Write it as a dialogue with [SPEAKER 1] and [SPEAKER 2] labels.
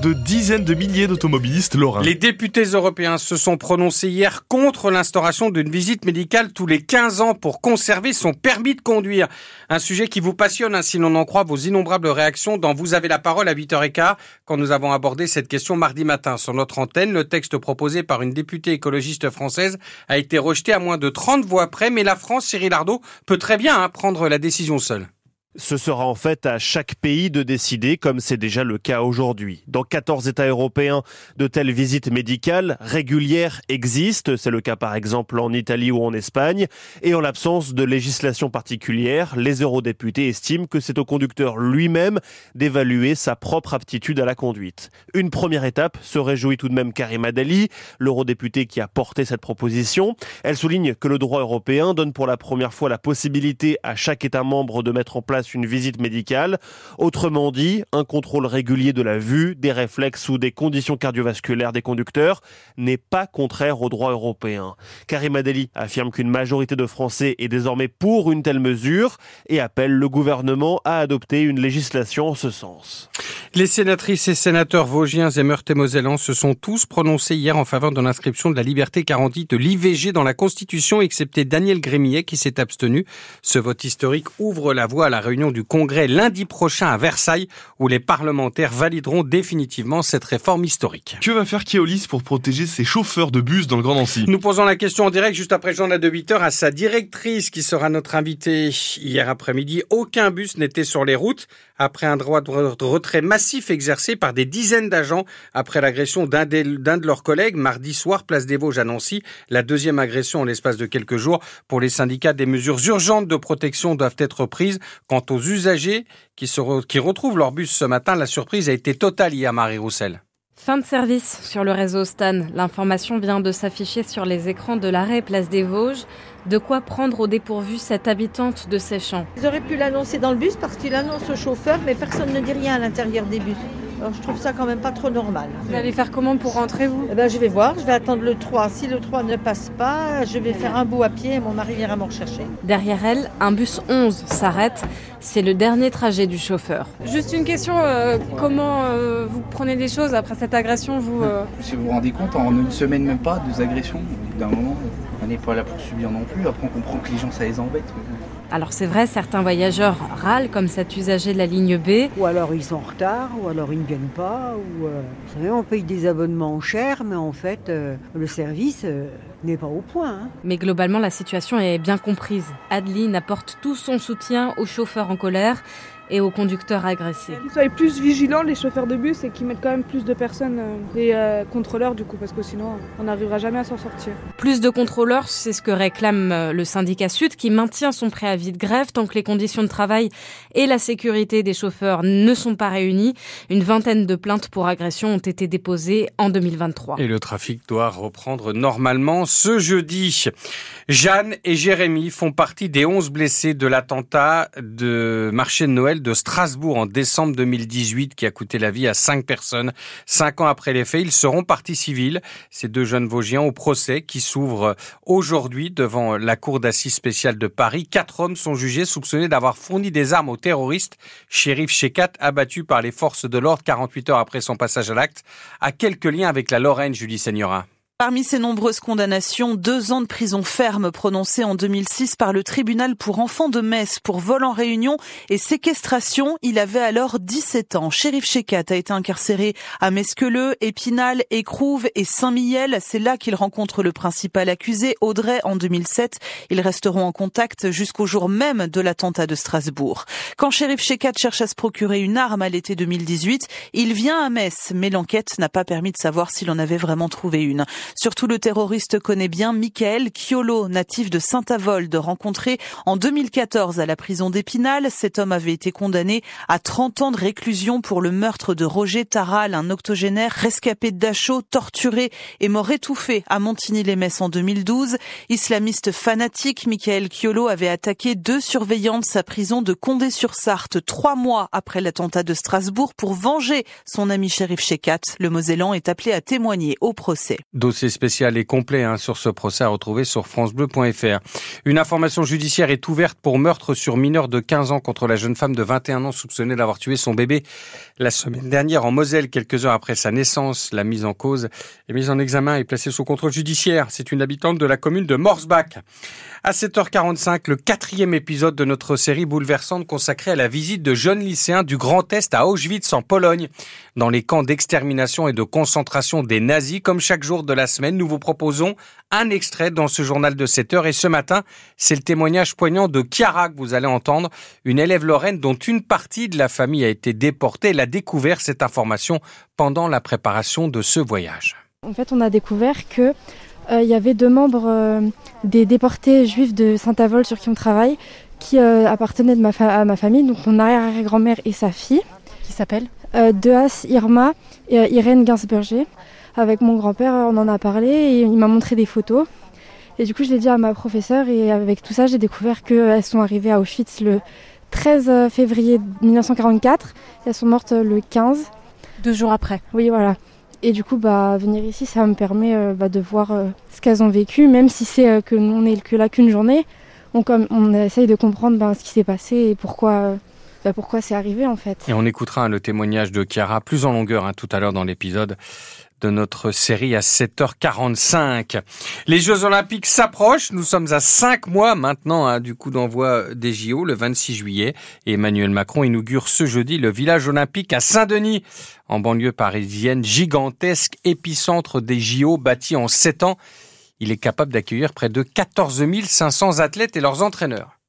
[SPEAKER 1] de dizaines de milliers d'automobilistes lorrains.
[SPEAKER 2] Les députés européens se sont prononcés hier contre l'instauration d'une visite médicale tous les 15 ans pour conserver son permis de conduire. Un sujet qui vous passionne, hein, si l'on en croit vos innombrables réactions dans Vous avez la parole à 8h15 quand nous avons abordé cette question mardi matin sur notre antenne. Le texte proposé par une députée écologiste française a été rejeté à moins de 30 voix près, mais la France, Cyril Ardo, peut très bien hein, prendre la décision seule.
[SPEAKER 3] Ce sera en fait à chaque pays de décider, comme c'est déjà le cas aujourd'hui. Dans 14 États européens, de telles visites médicales régulières existent. C'est le cas par exemple en Italie ou en Espagne. Et en l'absence de législation particulière, les eurodéputés estiment que c'est au conducteur lui-même d'évaluer sa propre aptitude à la conduite. Une première étape se réjouit tout de même Karima Dali, l'eurodéputé qui a porté cette proposition. Elle souligne que le droit européen donne pour la première fois la possibilité à chaque État membre de mettre en place une visite médicale. Autrement dit, un contrôle régulier de la vue, des réflexes ou des conditions cardiovasculaires des conducteurs n'est pas contraire au droit européen. Karim Adeli affirme qu'une majorité de Français est désormais pour une telle mesure et appelle le gouvernement à adopter une législation en ce sens.
[SPEAKER 2] Les sénatrices et sénateurs vosgiens et meurthe-et-mosellans se sont tous prononcés hier en faveur de l'inscription de la liberté garantie de l'IVG dans la Constitution, excepté Daniel Grémillet qui s'est abstenu. Ce vote historique ouvre la voie à la réunion du Congrès lundi prochain à Versailles, où les parlementaires valideront définitivement cette réforme historique.
[SPEAKER 1] Que va faire Keolis pour protéger ses chauffeurs de bus dans le Grand Nancy?
[SPEAKER 2] Nous posons la question en direct juste après journal de 8 heures à sa directrice qui sera notre invitée hier après-midi. Aucun bus n'était sur les routes après un droit de retrait massif exercé par des dizaines d'agents après l'agression d'un de leurs collègues mardi soir, place des Vosges à Nancy. La deuxième agression en l'espace de quelques jours. Pour les syndicats, des mesures urgentes de protection doivent être prises. Quant aux usagers qui, se qui retrouvent leur bus ce matin, la surprise a été totale hier, Marie Roussel.
[SPEAKER 4] Fin de service sur le réseau Stan. L'information vient de s'afficher sur les écrans de l'arrêt Place des Vosges. De quoi prendre au dépourvu cette habitante de ces champs.
[SPEAKER 5] Ils auraient pu l'annoncer dans le bus parce qu'il annonce au chauffeur, mais personne ne dit rien à l'intérieur des bus. Alors je trouve ça quand même pas trop normal.
[SPEAKER 4] Vous allez faire comment pour rentrer vous?
[SPEAKER 5] Eh ben, Je vais voir, je vais attendre le 3. Si le 3 ne passe pas, je vais faire un bout à pied et mon mari viendra me rechercher.
[SPEAKER 4] Derrière elle, un bus 11 s'arrête. C'est le dernier trajet du chauffeur.
[SPEAKER 6] Juste une question, euh, comment euh, vous prenez les choses après cette agression vous, euh?
[SPEAKER 7] Si vous vous rendez compte, en une semaine même pas, deux agressions, d'un moment, on n'est pas là pour subir non plus. Après on comprend que les gens ça les embête.
[SPEAKER 4] Alors c'est vrai, certains voyageurs râlent comme cet usager de la ligne B.
[SPEAKER 8] Ou alors ils sont en retard, ou alors ils ne viennent pas. Ou, euh, vous savez, on paye des abonnements chers, mais en fait, euh, le service euh, n'est pas au point. Hein.
[SPEAKER 4] Mais globalement, la situation est bien comprise. Adeline apporte tout son soutien aux chauffeurs en colère et aux conducteurs agressés.
[SPEAKER 6] Soyez plus vigilants les chauffeurs de bus et qui mettent quand même plus de personnes euh, euh, contrôleurs du coup parce que sinon on n'arrivera jamais à s'en sortir.
[SPEAKER 4] Plus de contrôleurs, c'est ce que réclame euh, le syndicat Sud qui maintient son préavis de grève tant que les conditions de travail et la sécurité des chauffeurs ne sont pas réunies. Une vingtaine de plaintes pour agression ont été déposées en 2023.
[SPEAKER 2] Et le trafic doit reprendre normalement ce jeudi. Jeanne et Jérémy font partie des 11 blessés de l'attentat de marché de Noël de Strasbourg en décembre 2018 qui a coûté la vie à cinq personnes. Cinq ans après les faits, ils seront partis civils. Ces deux jeunes Vosgiens au procès qui s'ouvre aujourd'hui devant la cour d'assises spéciale de Paris. Quatre hommes sont jugés soupçonnés d'avoir fourni des armes aux terroristes. Shérif Shekat, abattu par les forces de l'ordre 48 heures après son passage à l'acte, a quelques liens avec la Lorraine, Julie Seigneura.
[SPEAKER 9] Parmi ces nombreuses condamnations, deux ans de prison ferme prononcés en 2006 par le tribunal pour enfants de Metz pour vol en réunion et séquestration. Il avait alors 17 ans. Shérif Shekat a été incarcéré à Mesqueleux, Épinal, Écrouve et Saint-Mihiel. C'est là qu'il rencontre le principal accusé, Audrey, en 2007. Ils resteront en contact jusqu'au jour même de l'attentat de Strasbourg. Quand Shérif Shekat cherche à se procurer une arme à l'été 2018, il vient à Metz, mais l'enquête n'a pas permis de savoir s'il en avait vraiment trouvé une. Surtout le terroriste connaît bien Michael Chiolo, natif de Saint-Avold, rencontré en 2014 à la prison d'Épinal. Cet homme avait été condamné à 30 ans de réclusion pour le meurtre de Roger Taral, un octogénaire rescapé de torturé et mort étouffé à Montigny-les-Metz en 2012. Islamiste fanatique, Michael Chiolo avait attaqué deux surveillants de sa prison de Condé-sur-Sarthe trois mois après l'attentat de Strasbourg pour venger son ami shérif Shekat. Le Mosellan est appelé à témoigner au procès
[SPEAKER 2] spécial et complet hein, sur ce procès à retrouver sur francebleu.fr. Une information judiciaire est ouverte pour meurtre sur mineur de 15 ans contre la jeune femme de 21 ans soupçonnée d'avoir tué son bébé la semaine dernière en Moselle, quelques heures après sa naissance. La mise en cause est mise en examen et placée sous contrôle judiciaire. C'est une habitante de la commune de Morsbach. À 7h45, le quatrième épisode de notre série bouleversante consacrée à la visite de jeunes lycéens du Grand Est à Auschwitz en Pologne. Dans les camps d'extermination et de concentration des nazis, comme chaque jour de la semaine, nous vous proposons un extrait dans ce journal de 7 heures. Et ce matin, c'est le témoignage poignant de Chiara que vous allez entendre, une élève lorraine dont une partie de la famille a été déportée. Elle a découvert cette information pendant la préparation de ce voyage.
[SPEAKER 10] En fait, on a découvert que euh, il y avait deux membres euh, des déportés juifs de Saint-Avold sur qui on travaille qui euh, appartenaient de ma à ma famille, donc mon arrière-grand-mère et sa fille.
[SPEAKER 11] Qui s'appelle?
[SPEAKER 10] Deas Irma et Irène Gainsberger. Avec mon grand-père, on en a parlé et il m'a montré des photos. Et du coup, je l'ai dit à ma professeure et avec tout ça, j'ai découvert qu'elles sont arrivées à Auschwitz le 13 février 1944 et elles sont mortes le 15.
[SPEAKER 11] Deux jours après.
[SPEAKER 10] Oui, voilà. Et du coup, bah, venir ici, ça me permet euh, bah, de voir euh, ce qu'elles ont vécu, même si c'est euh, que on n'est que là qu'une journée. On, comme, on essaye de comprendre bah, ce qui s'est passé et pourquoi, bah, pourquoi c'est arrivé en fait.
[SPEAKER 2] Et on écoutera le témoignage de Chiara plus en longueur hein, tout à l'heure dans l'épisode de notre série à 7h45. Les Jeux Olympiques s'approchent. Nous sommes à 5 mois maintenant hein, du coup d'envoi des JO le 26 juillet. Et Emmanuel Macron inaugure ce jeudi le village olympique à Saint-Denis, en banlieue parisienne, gigantesque épicentre des JO bâti en 7 ans. Il est capable d'accueillir près de 14 500 athlètes et leurs entraîneurs.